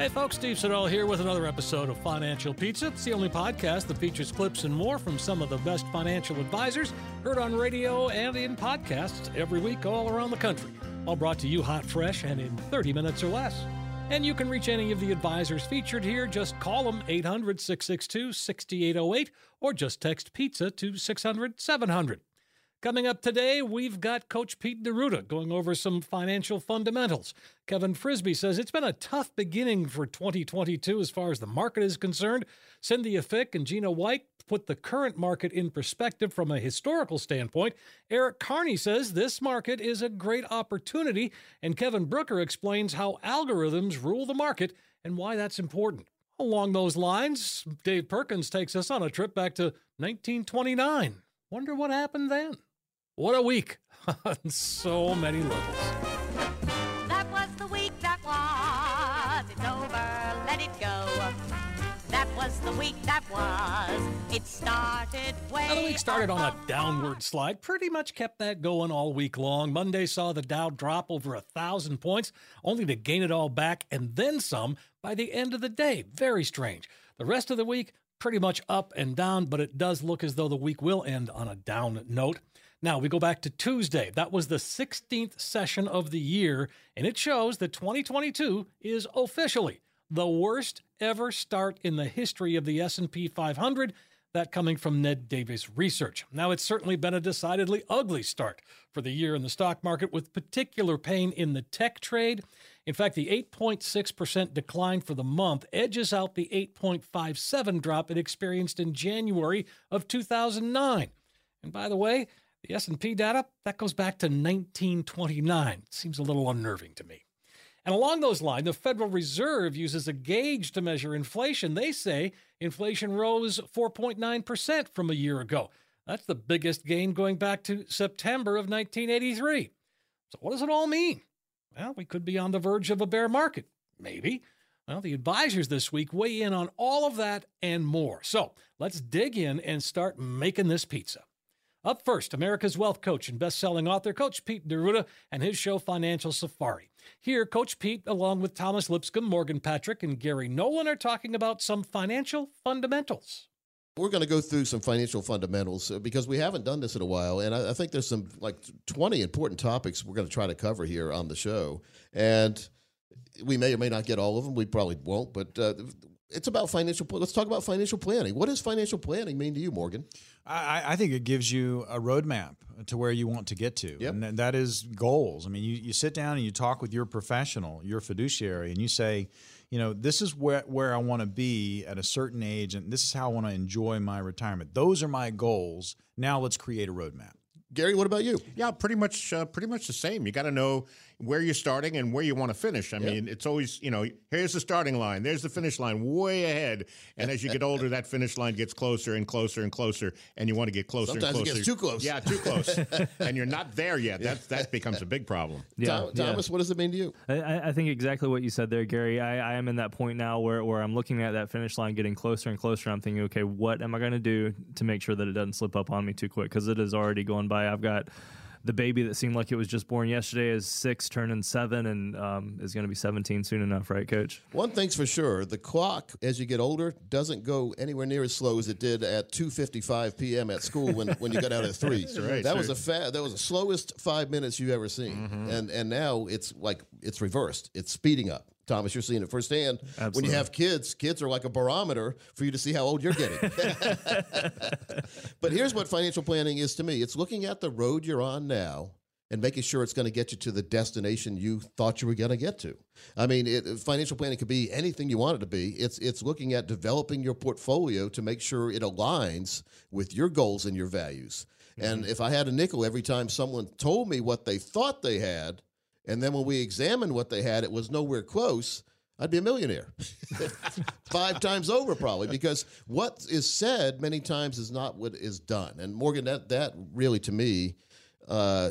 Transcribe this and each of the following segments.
Hey folks, Steve Siddall here with another episode of Financial Pizza. It's the only podcast that features clips and more from some of the best financial advisors heard on radio and in podcasts every week all around the country. All brought to you hot, fresh, and in 30 minutes or less. And you can reach any of the advisors featured here. Just call them 800 662 6808 or just text pizza to 600 700. Coming up today, we've got Coach Pete D'Arruda going over some financial fundamentals. Kevin Frisbie says it's been a tough beginning for 2022 as far as the market is concerned. Cynthia Fick and Gina White put the current market in perspective from a historical standpoint. Eric Kearney says this market is a great opportunity, and Kevin Brooker explains how algorithms rule the market and why that's important. Along those lines, Dave Perkins takes us on a trip back to 1929. Wonder what happened then. What a week on so many levels. That was the week that was. It's over, let it go. That was the week that was. It started way. Now, the week started on a downward slide, pretty much kept that going all week long. Monday saw the Dow drop over a thousand points, only to gain it all back and then some by the end of the day. Very strange. The rest of the week, pretty much up and down, but it does look as though the week will end on a down note. Now we go back to Tuesday. That was the 16th session of the year, and it shows that 2022 is officially the worst ever start in the history of the S&P 500. That coming from Ned Davis Research. Now, it's certainly been a decidedly ugly start for the year in the stock market, with particular pain in the tech trade. In fact, the 8.6% decline for the month edges out the 8.57 drop it experienced in January of 2009. And by the way, the S&P data, that goes back to 1929. Seems a little unnerving to me. And along those lines, the Federal Reserve uses a gauge to measure inflation. They say inflation rose 4.9% from a year ago. That's the biggest gain going back to September of 1983. So, what does it all mean? Well, we could be on the verge of a bear market. Maybe. Well, the advisors this week weigh in on all of that and more. So, let's dig in and start making this pizza. Up first, America's wealth coach and best-selling author Coach Pete D'Arruda and his show Financial Safari. Here, Coach Pete, along with Thomas Lipscomb, Morgan Patrick, and Gary Nolan, are talking about some financial fundamentals. We're going to go through some financial fundamentals uh, because we haven't done this in a while, and I, think there's some like 20 important topics we're going to try to cover here on the show, and we may or may not get all of them. We probably won't, but uh, it's about financial. Let's talk about financial planning. What does financial planning mean to you, Morgan? I, I think it gives you a roadmap to where you want to get to, Yep. and that is goals. I mean, you, you sit down and you talk with your professional, your fiduciary, and you say, you know, this is where where I want to be at a certain age, and this is how I want to enjoy my retirement. Those are my goals. Now let's create a roadmap. Gary, what about you? Yeah, pretty much, uh, pretty much the same. You got to know where you're starting and where you want to finish. I mean, it's always, you know, here's the starting line, there's the finish line, way ahead. And as you get older, that finish line gets closer and closer and closer, and you want to get closer Sometimes it and closer. gets too close. Yeah, too close, and you're not there yet. That that becomes a big problem. Thom- Thomas, what does it mean to you? I- I, I think exactly what you said there, Gary. I, I am in that point now where, where I'm looking at that finish line getting closer and closer. I'm thinking, okay, what am I going to do to make sure that it doesn't slip up on me too quick? Because it is already going by. I've got the baby that seemed like it was just born yesterday is six, turning seven, and um, is going to be 17 soon enough, right, Coach? One thing's for sure: the clock, as you get older, doesn't go anywhere near as slow as it did at 2:55 p.m. at school when, when you got out at three. right, that was a fa- that was the slowest five minutes you've ever seen, and and now it's like it's reversed. It's speeding up. Thomas, you're seeing it firsthand. When you have kids, kids are like a barometer for you to see how old you're getting. but here's what financial planning is to me: it's looking at the road you're on now and making sure it's going to get you to the destination you thought you were going to get to. I mean, it, financial planning could be anything you want it to be. It's it's looking at developing your portfolio to make sure it aligns with your goals and your values. And mm-hmm. if I had a nickel every time someone told me what they thought they had And then when we examined what they had, it was nowhere close. I'd be a millionaire five times over, probably, because what is said many times is not what is done. And Morgan, that that really to me, uh,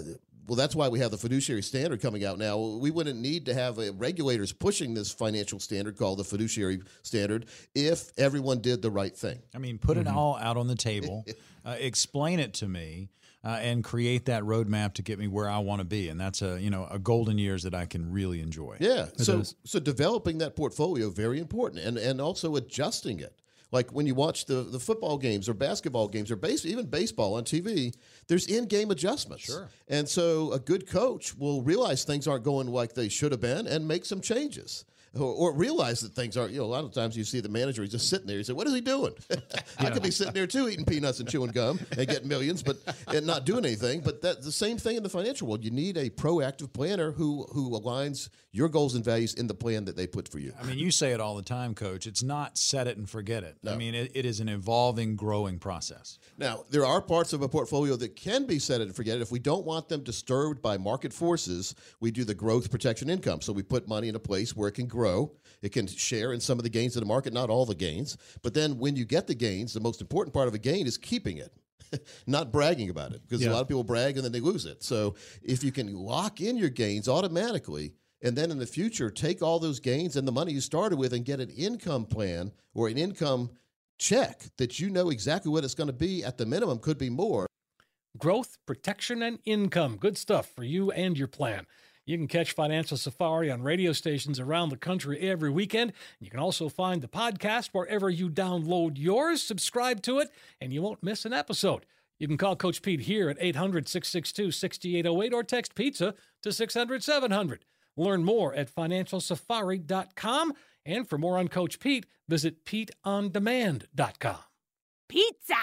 well, that's why we have the fiduciary standard coming out now. We wouldn't need to have uh, regulators pushing this financial standard called the fiduciary standard if everyone did the right thing. I mean, put it all out on the table, uh, explain it to me, uh, and create that roadmap to get me where I want to be. And that's a you know a golden years that I can really enjoy. Yeah. so so developing that portfolio very important, and and also adjusting it. Like when you watch the, the football games or basketball games or base, even baseball on TV, there's in game adjustments. Sure. And so a good coach will realize things aren't going like they should have been and make some changes. Or, or realize that things aren't, you know, a lot of times you see the manager, he's just sitting there. You say, What is he doing? I could be sitting there too, eating peanuts and chewing gum and getting millions, but and not doing anything. But that's the same thing in the financial world. You need a proactive planner who who aligns your goals and values in the plan that they put for you. I mean, you say it all the time, Coach. It's not set it and forget it. I mean, it, it is an evolving, growing process. Now, there are parts of a portfolio that can be set it and forget it. If we don't want them disturbed by market forces, we do the growth protection income. So we put money in a place where it can grow, it can share in some of the gains of the market, not all the gains. But then when you get the gains, the most important part of a gain is keeping it. Not bragging about it because a lot of people brag and then they lose it. So if you can lock in your gains automatically, and then in the future take all those gains and the money you started with and get an income plan or an income check that you know exactly what it's going to be at the minimum could be more growth, protection, and income. Good stuff for you and your plan. You can catch Financial Safari on radio stations around the country every weekend. You can also find the podcast wherever you download yours. Subscribe to it, and you won't miss an episode. You can call Coach Pete here at 800 662 6808 or text pizza to 600 700. Learn more at financialsafari.com. And for more on Coach Pete, visit PeteOnDemand.com. Pizza!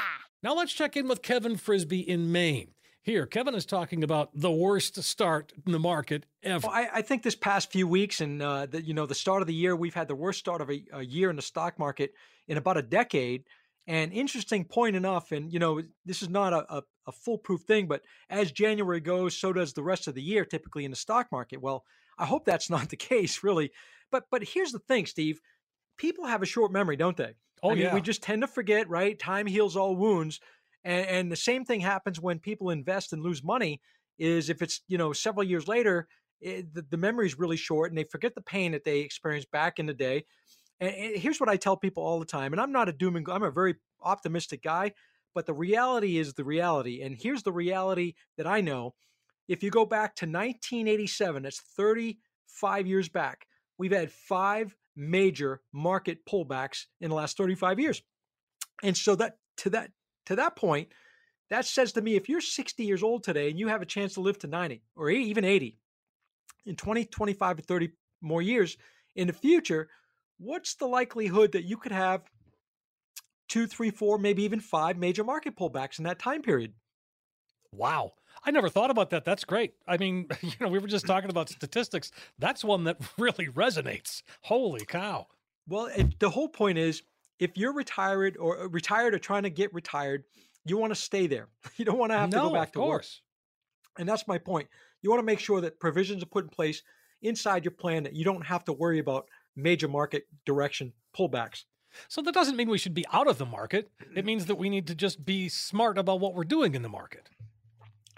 Now let's check in with Kevin Frisbie in Maine. Here, Kevin is talking about the worst start in the market ever. Well, I, I think this past few weeks and uh, the, you know the start of the year, we've had the worst start of a, a year in the stock market in about a decade. And interesting point enough, and you know this is not a, a, a foolproof thing, but as January goes, so does the rest of the year typically in the stock market. Well, I hope that's not the case, really. But but here's the thing, Steve. People have a short memory, don't they? Oh, I mean, yeah. we just tend to forget, right? Time heals all wounds. And, and the same thing happens when people invest and lose money. Is if it's you know several years later, it, the, the memory is really short, and they forget the pain that they experienced back in the day. And, and here's what I tell people all the time, and I'm not a doom and gloom. I'm a very optimistic guy, but the reality is the reality. And here's the reality that I know: if you go back to 1987, that's 35 years back, we've had five major market pullbacks in the last 35 years. And so that to that to that point, that says to me if you're 60 years old today and you have a chance to live to 90 or even 80 in 20, 25 or 30 more years in the future, what's the likelihood that you could have two, three, four, maybe even five major market pullbacks in that time period? Wow. I never thought about that. That's great. I mean, you know, we were just talking about statistics. That's one that really resonates. Holy cow. Well, it, the whole point is if you're retired or uh, retired or trying to get retired, you want to stay there. You don't want to have no, to go back to work. course. And that's my point. You want to make sure that provisions are put in place inside your plan that you don't have to worry about major market direction pullbacks. So that doesn't mean we should be out of the market. It means that we need to just be smart about what we're doing in the market.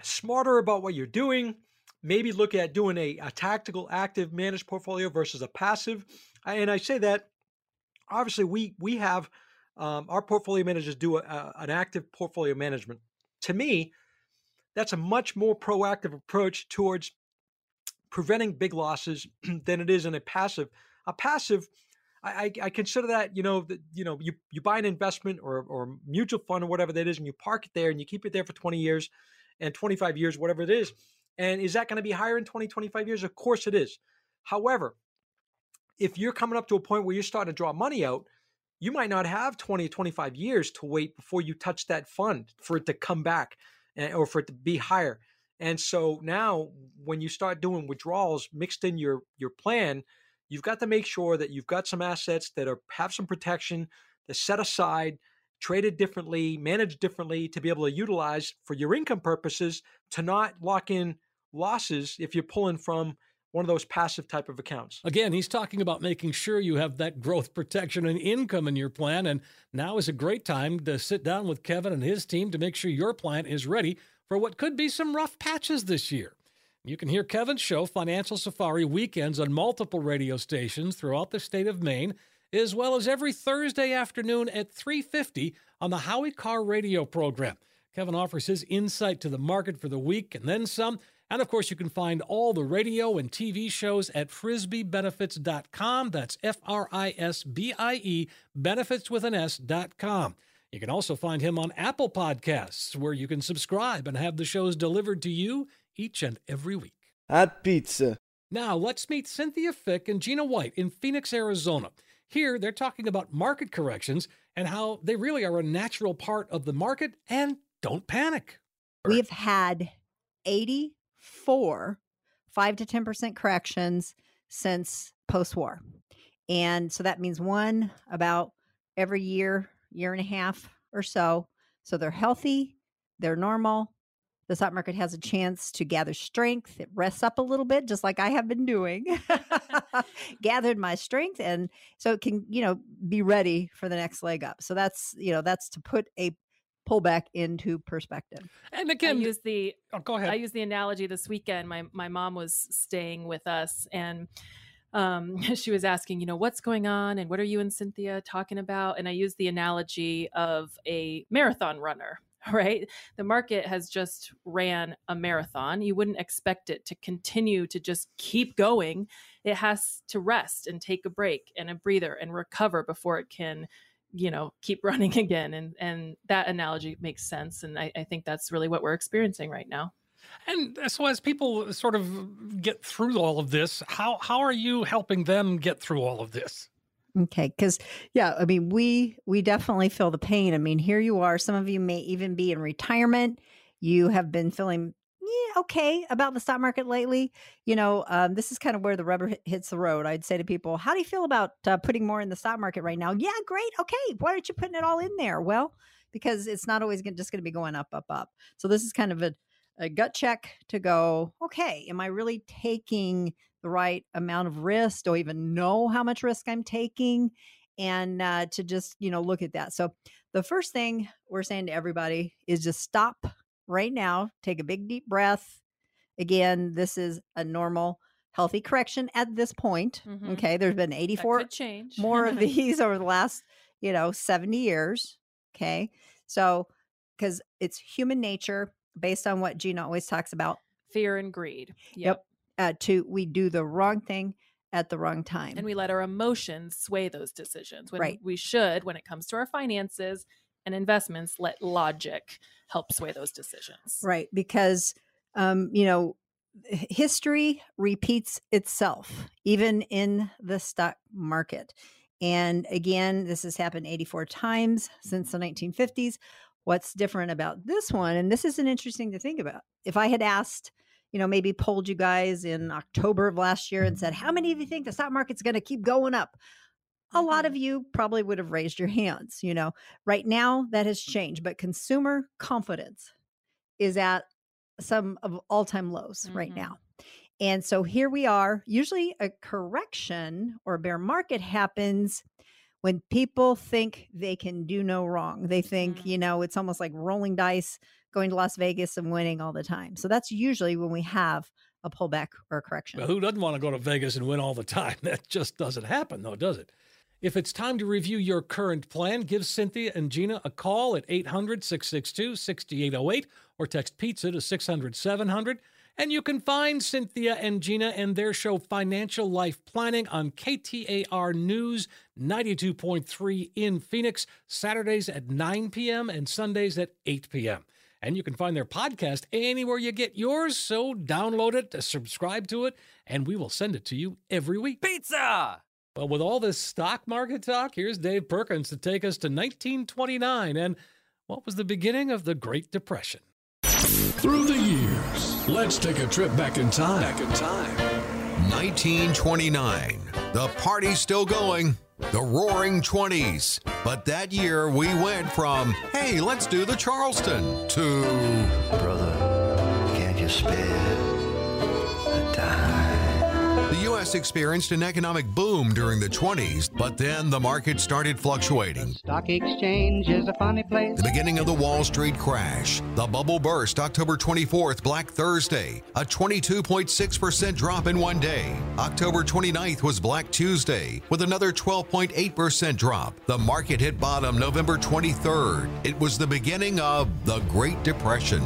Smarter about what you're doing. Maybe look at doing a, a tactical, active managed portfolio versus a passive. And I say that obviously we we have um, our portfolio managers do a, a- an active portfolio management. To me, that's a much more proactive approach towards preventing big losses than it is in a passive. A passive, I, I, consider that you know you know you you buy an investment or or mutual fund or whatever that is, and you park it there and you keep it there for 20 years and 25 years, whatever it is. And is that going to be higher in 20, 25 years? Of course it is. However, if you're coming up to a point where you're starting to draw money out, you might not have 20 or 25 years to wait before you touch that fund for it to come back eh, or for it to be higher. And so now when you start doing withdrawals mixed in your your plan, you've got to make sure that you've got some assets that are have some protection, that set aside, traded differently, managed differently to be able to utilize for your income purposes to not lock in losses if you're pulling from one of those passive type of accounts. Again, he's talking about making sure you have that growth protection and income in your plan. And now is a great time to sit down with Kevin and his team to make sure your plan is ready for what could be some rough patches this year. You can hear Kevin's show, Financial Safari, weekends on multiple radio stations throughout the state of Maine, as well as every Thursday afternoon at 3:50 on the Howie Carr radio program. Kevin offers his insight to the market for the week and then some. And of course, you can find all the radio and TV shows at frisbiebenefits.com. That's F R I S B I E, benefits with an S.com. You can also find him on Apple Podcasts, where you can subscribe and have the shows delivered to you each and every week. At pizza. Now, let's meet Cynthia Fick and Gina White in Phoenix, Arizona. Here, they're talking about market corrections and how they really are a natural part of the market and don't panic. We've had 84 5 to 10% corrections since post war. And so that means one about every year, year and a half or so. So they're healthy, they're normal. The stock market has a chance to gather strength. It rests up a little bit, just like I have been doing. Gathered my strength, and so it can, you know, be ready for the next leg up. So that's, you know, that's to put a pullback into perspective. And I again, use the oh, go ahead. I use the analogy this weekend. My my mom was staying with us and um, she was asking, you know, what's going on and what are you and Cynthia talking about? And I used the analogy of a marathon runner, right? The market has just ran a marathon. You wouldn't expect it to continue to just keep going. It has to rest and take a break and a breather and recover before it can you know keep running again and and that analogy makes sense and I, I think that's really what we're experiencing right now And uh, so, as people sort of get through all of this, how how are you helping them get through all of this? Okay, because yeah, I mean, we we definitely feel the pain. I mean, here you are. Some of you may even be in retirement. You have been feeling yeah, okay about the stock market lately. You know, um, this is kind of where the rubber hits the road. I'd say to people, "How do you feel about uh, putting more in the stock market right now?" Yeah, great. Okay, why aren't you putting it all in there? Well, because it's not always gonna, just going to be going up, up, up. So this is kind of a a gut check to go, okay, am I really taking the right amount of risk? Do I even know how much risk I'm taking? And uh, to just, you know, look at that. So the first thing we're saying to everybody is just stop right now, take a big deep breath. Again, this is a normal, healthy correction at this point. Mhm. Okay. There's been 84 change more of these over the last, you know, 70 years. Okay. So, because it's human nature based on what Gina always talks about. fear and greed Yep. Uh, to we do the wrong thing at the wrong time. and we let our emotions sway those decisions when Right. we should when it comes to our finances and investments let logic help sway those decisions right. Because, um, you know, history repeats itself, even in the stock market. And again, this has happened 84 times since the 1950s. What's different about this one? And this is an interesting to think about. If I had asked, you know, maybe polled you guys in October of last year and said, how many of you think the stock market's going to keep going up? A lot of you probably would have raised your hands. You know, right now that has changed, but consumer confidence is at some of all time lows right Mhm. now. And so here we are. Usually a correction or a bear market happens when people think they can do no wrong. They think, Mhm. you know, it's almost like rolling dice, going to Las Vegas and winning all the time. So that's usually when we have a pullback or a correction. Well, who doesn't want to go to Vegas and win all the time? That just doesn't happen, though, does it? If it's time to review your current plan, give Cynthia and Gina a call at 800 662 6808 or text pizza to 600 700. And you can find Cynthia and Gina and their show Financial Life Planning on KTAR News 92.3 in Phoenix, Saturdays at 9 p.m. and Sundays at 8 p.m. And you can find their podcast anywhere you get yours. So download it, subscribe to it, and we will send it to you every week. Pizza! But with all this stock market talk, here's Dave Perkins to take us to 1929 and what was the beginning of the Great Depression. Through the years, let's take a trip back in time. Back in time. 1929. The party's still going. The roaring 20s. But that year we went from, hey, let's do the Charleston, to, Brother, can't you spare a dime? The U.S. experienced an economic boom during the 20s, but then the market started fluctuating. Stock exchange is a funny place. The beginning of the Wall Street crash. The bubble burst October 24th, Black Thursday, a 22.6% drop in one day. October 29th was Black Tuesday, with another 12.8% drop. The market hit bottom November 23rd. It was the beginning of the Great Depression.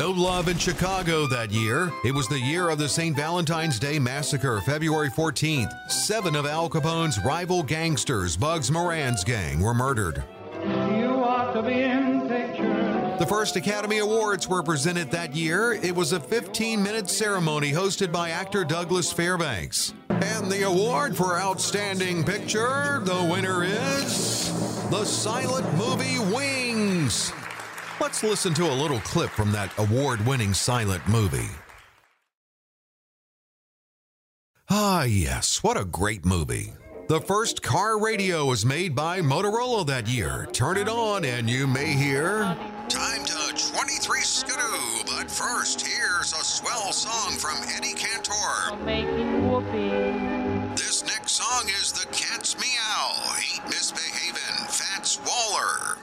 No love in Chicago that year. It was the year of the St. Valentine's Day Massacre, February 14th. Seven of Al Capone's rival gangsters, Bugs Moran's gang, were murdered. You ought to be in picture. The first Academy Awards were presented that year. It was a 15 minute ceremony hosted by actor Douglas Fairbanks. And the award for Outstanding Picture, the winner is the silent movie Wings. Let's listen to a little clip from that award winning silent movie. Ah, yes, what a great movie. The first car radio was made by Motorola that year. Turn it on and you may hear. Time to 23 Skidoo, but first, here's a swell song from Eddie Cantor. This next song is The Cat's Meow, Ain't Misbehavin', Waller.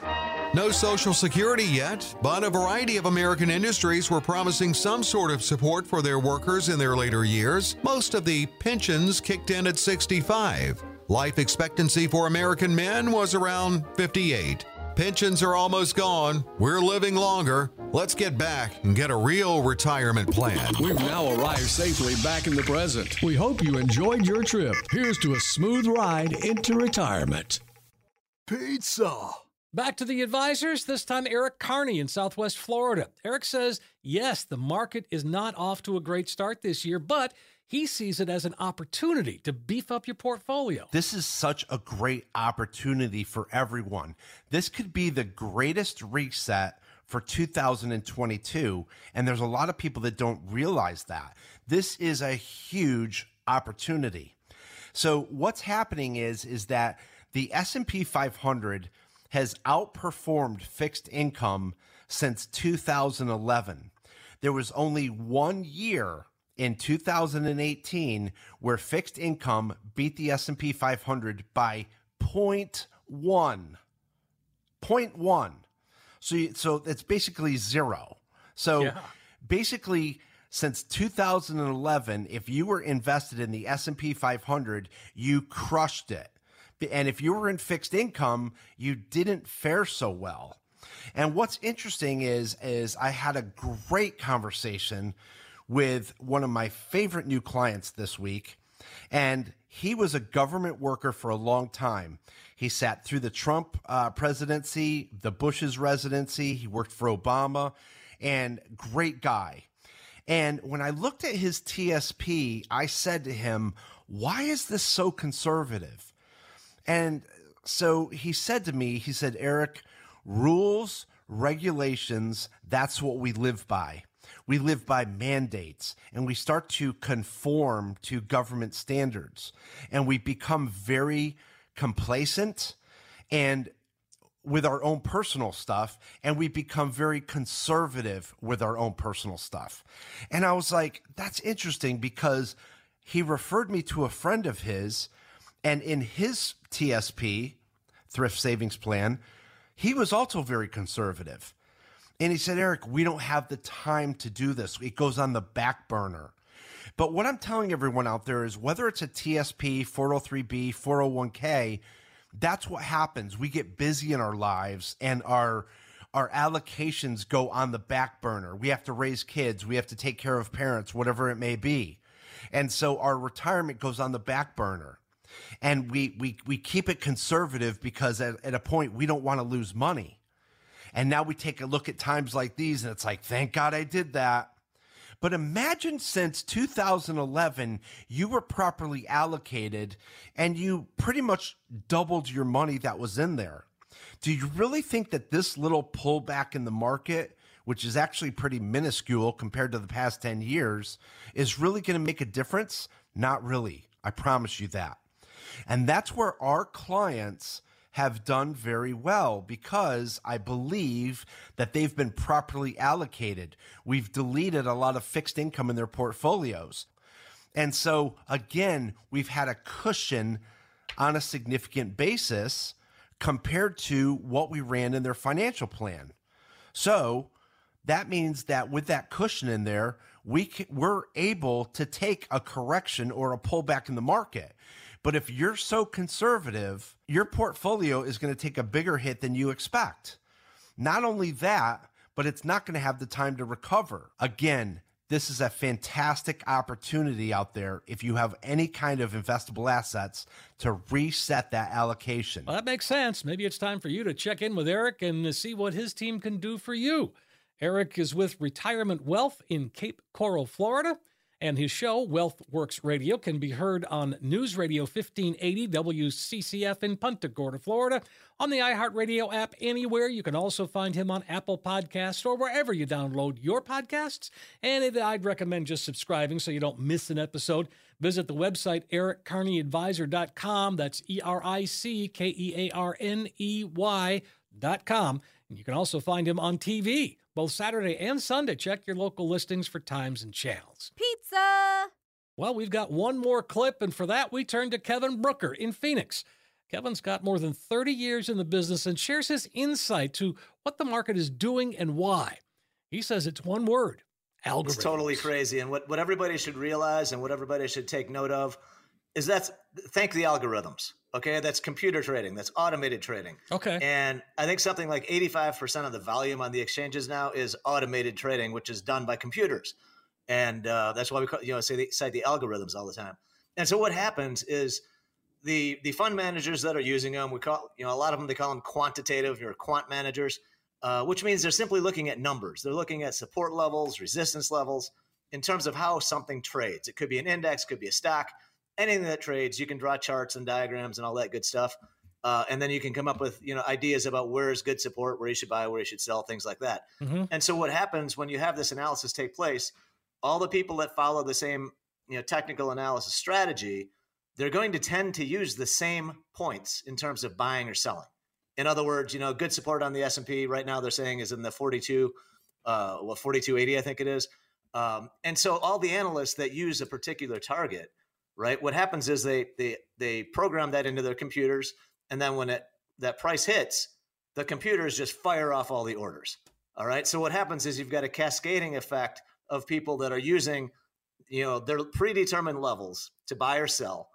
No Social Security yet, but a variety of American industries were promising some sort of support for their workers in their later years. Most of the pensions kicked in at 65. Life expectancy for American men was around 58. Pensions are almost gone. We're living longer. Let's get back and get a real retirement plan. We've now arrived safely back in the present. We hope you enjoyed your trip. Here's to a smooth ride into retirement. Pizza. Back to the advisors, this time Eric Kearney in Southwest Florida. Eric says, yes, the market is not off to a great start this year, but he sees it as an opportunity to beef up your portfolio. This is such a great opportunity for everyone. This could be the greatest reset for 2022. And there's a lot of people that don't realize that. This is a huge opportunity. So what's happening is is that the S&P 500 has outperformed fixed income since 2011. There was only one year in 2018 where fixed income beat the S&P 500 by 0.1 0.1 so you, so it's basically zero so Yeah. basically since 2011 if you were invested in the S&P 500 you crushed it and if you were in fixed income you didn't fare so well and what's interesting is is I had a great conversation with one of my favorite new clients this week and he was a government worker for a long time. He sat through the Trump uh, presidency, the Bush's residency. He worked for Obama, and great guy. And when I looked at his TSP, I said to him, Why is this so conservative? And so he said to me, He said, Eric, rules, regulations, that's what we live by. We live by mandates and we start to conform to government standards and we become very complacent and with our own personal stuff and we become very conservative with our own personal stuff. And I was like, that's interesting because he referred me to a friend of his and in his TSP, thrift savings plan, he was also very conservative. And he said, Eric, we don't have the time to do this. It goes on the back burner. But what I'm telling everyone out there is whether it's a TSP, 403B, 401k, that's what happens. We get busy in our lives and our our allocations go on the back burner. We have to raise kids, we have to take care of parents, whatever it may be. And so our retirement goes on the back burner. And we we we keep it conservative because at, at a point we don't want to lose money. And now we take a look at times like these and it's like, thank God I did that. But imagine since 2011, you were properly allocated and you pretty much doubled your money that was in there. Do you really think that this little pullback in the market, which is actually pretty minuscule compared to the past 10 years, is really going to make a difference? Not really. I promise you that. And that's where our clients have done very well because I believe that they've been properly allocated. We've deleted a lot of fixed income in their portfolios. And so, again, we've had a cushion on a significant basis compared to what we ran in their financial plan. So, that means that with that cushion in there, we can, we're able to take a correction or a pullback in the market. But if you're so conservative, your portfolio is going to take a bigger hit than you expect. Not only that, but it's not going to have the time to recover. Again, this is a fantastic opportunity out there if you have any kind of investable assets to reset that allocation. Well, that makes sense. Maybe it's time for you to check in with Eric and see what his team can do for you. Eric is with Retirement Wealth in Cape Coral, Florida, and his show, Wealth Works Radio, can be heard on News Radio 1580 WCCF in Punta Gorda, Florida, on the iHeartRadio app anywhere. You can also find him on Apple Podcasts or wherever you download your podcasts. And I'd recommend just subscribing so you don't miss an episode. Visit the website erickearneyadvisor.com. That's E R I C K E A R N E Y.com. And you can also find him on TV both Saturday and Sunday. Check your local listings for times and channels. Pizza! Well, we've got one more clip, and for that, we turn to Kevin Brooker in Phoenix. Kevin's got more than 30 years in the business and shares his insight to what the market is doing and why. He says it's one word algorithms. It's totally crazy. And what, what everybody should realize and what everybody should take note of is that's thank the algorithms. Okay, that's computer trading, that's automated trading. Okay. And I think something like 85% of the volume on the exchanges now is automated trading, which is done by computers. And uh, that's why we call, you know say the, cite the algorithms all the time. And so what happens is the the fund managers that are using them, we call you know a lot of them they call them quantitative or quant managers, uh, which means they're simply looking at numbers. They're looking at support levels, resistance levels in terms of how something trades. It could be an index, could be a stock anything that trades, you can draw charts and diagrams and all that good stuff. Uh, and then you can come up with you know ideas about where is good support, where you should buy, where you should sell, things like that. Mm-hmm. And so what happens when you have this analysis take place? All the people that follow the same you know technical analysis strategy, they're going to tend to use the same points in terms of buying or selling. In other words, you know, good support on the S and P right now they're saying is in the 42, uh, well 4280 I think it is. Um, and so all the analysts that use a particular target right? What happens is they they they program that into their computers, and then when it that price hits, the computers just fire off all the orders. All right. So what happens is you've got a cascading effect of people that are using, you know, their predetermined levels to buy or sell.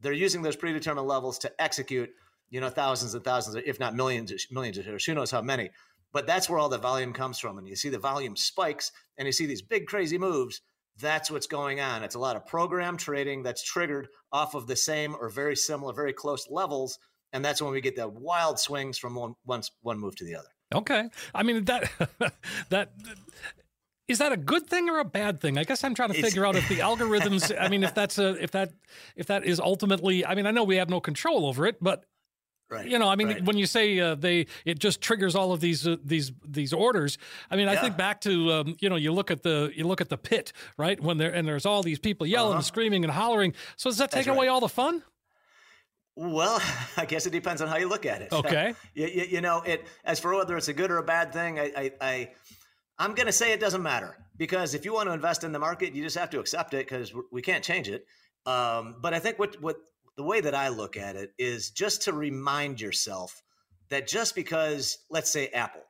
They're using those predetermined levels to execute, you know, thousands and thousands, if not millions, millions of shares. Who knows how many? But that's where all the volume comes from. And you see the volume spikes, and you see these big crazy moves that's what's going on. It's a lot of program trading that's triggered off of the same or very similar, very close levels. And that's when we get the wild swings from one, one, one move to the other. Okay. I mean, that, that, is that a good thing or a bad thing? I guess I'm trying to figure out if the algorithms. I mean, if that's a if that if that is ultimately. I mean, I know we have no control over it, but Right. You know, I mean, right. when you say uh, they, it just triggers all of these uh, these these orders. I mean, I think back to um, you know, you look at the you look at the pit, right? When there and there's all these people yelling, Uh-huh. and screaming, and hollering. So does that take That's away right. all the fun? Well, I guess it depends on how you look at it. Okay. you, you, you know, it as for whether it's a good or a bad thing, I, I, I I'm going to say it doesn't matter because if you want to invest in the market, you just have to accept it because we can't change it. Um, but I think what what the way that I look at it is just to remind yourself that just because, let's say Apple,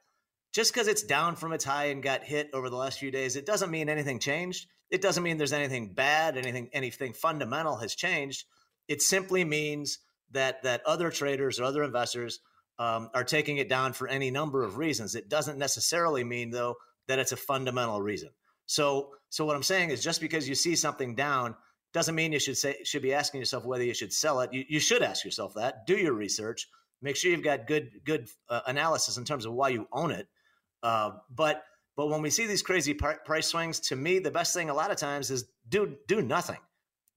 just because it's down from its high and got hit over the last few days, it doesn't mean anything changed. It doesn't mean there's anything bad, anything anything fundamental has changed. It simply means that that other traders or other investors um, are taking it down for any number of reasons. It doesn't necessarily mean though that it's a fundamental reason. So so what I'm saying is just because you see something down doesn't mean you should say should be asking yourself whether you should sell it. You, you should ask yourself that. Do your research. Make sure you've got good good uh, analysis in terms of why you own it. Uh, but but when we see these crazy pri- price swings, to me, the best thing a lot of times is do do nothing.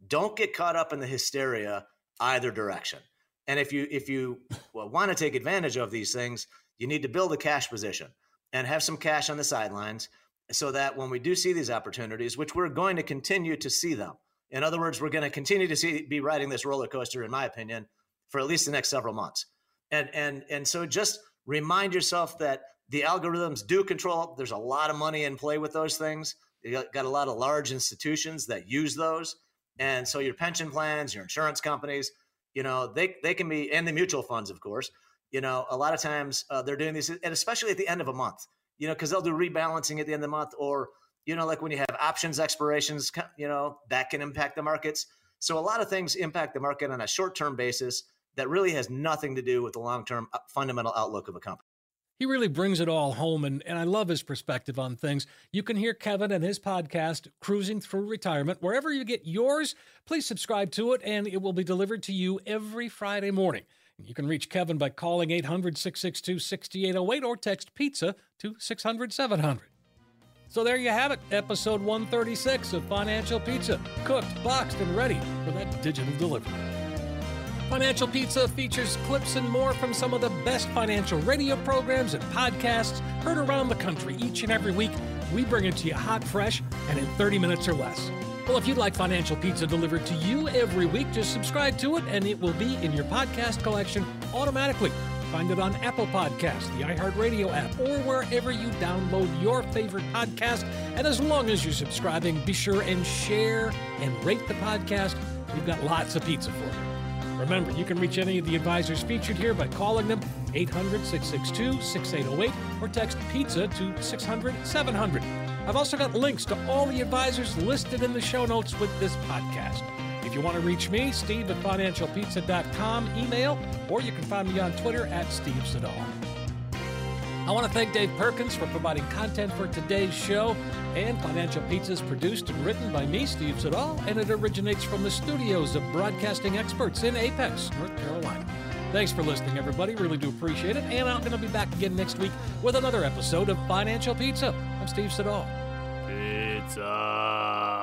Don't get caught up in the hysteria either direction. And if you if you well, want to take advantage of these things, you need to build a cash position and have some cash on the sidelines so that when we do see these opportunities, which we're going to continue to see them. In other words, we're going to continue to see be riding this roller coaster, in my opinion, for at least the next several months. And and and so just remind yourself that the algorithms do control. There's a lot of money in play with those things. You got, got a lot of large institutions that use those, And so your pension plans, your insurance companies, you know, they they can be and the mutual funds, of course. You know, a lot of times uh, they're doing these, and especially at the end of a month. You know, because they'll do rebalancing at the end of the month, or you know, like when you have options expirations, you know, that can impact the markets. So a lot of things impact the market on a short term basis that really has nothing to do with the long term uh, fundamental outlook of a company. He really brings it all home, and, and I love his perspective on things. You can hear Kevin and his podcast, Cruising Through Retirement, wherever you get yours. Please subscribe to it, and it will be delivered to you every Friday morning. You can reach Kevin by calling 800 662 6808 or text pizza to 600 700. So there you have it, episode 136 of Financial Pizza, cooked, boxed, and ready for that digital delivery. Financial Pizza features clips and more from some of the best financial radio programs and podcasts heard around the country each and every week. We bring it to you hot, fresh, and in 30 minutes or less. Well, if you'd like Financial Pizza delivered to you every week, just subscribe to it and it will be in your podcast collection automatically. Find it on Apple Podcasts, the iHeartRadio app, or wherever you download your favorite podcast. And as long as you're subscribing, be sure and share and rate the podcast. We've got lots of pizza for you. Remember, you can reach any of the advisors featured here by calling them 800 662 6808 or text pizza to 600 700. I've also got links to all the advisors listed in the show notes with this podcast. If you want to reach me, Steve at financialpizza.com, email, or you can find me on Twitter at Steve Siddall. I want to thank Dave Perkins for providing content for today's show. And Financial Pizza is produced and written by me, Steve Siddall, and it originates from the studios of broadcasting experts in Apex, North Carolina. Thanks for listening, everybody. Really do appreciate it. And I'm going to be back again next week with another episode of Financial Pizza. I'm Steve Siddall. Pizza.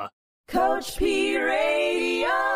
Coach P Radio.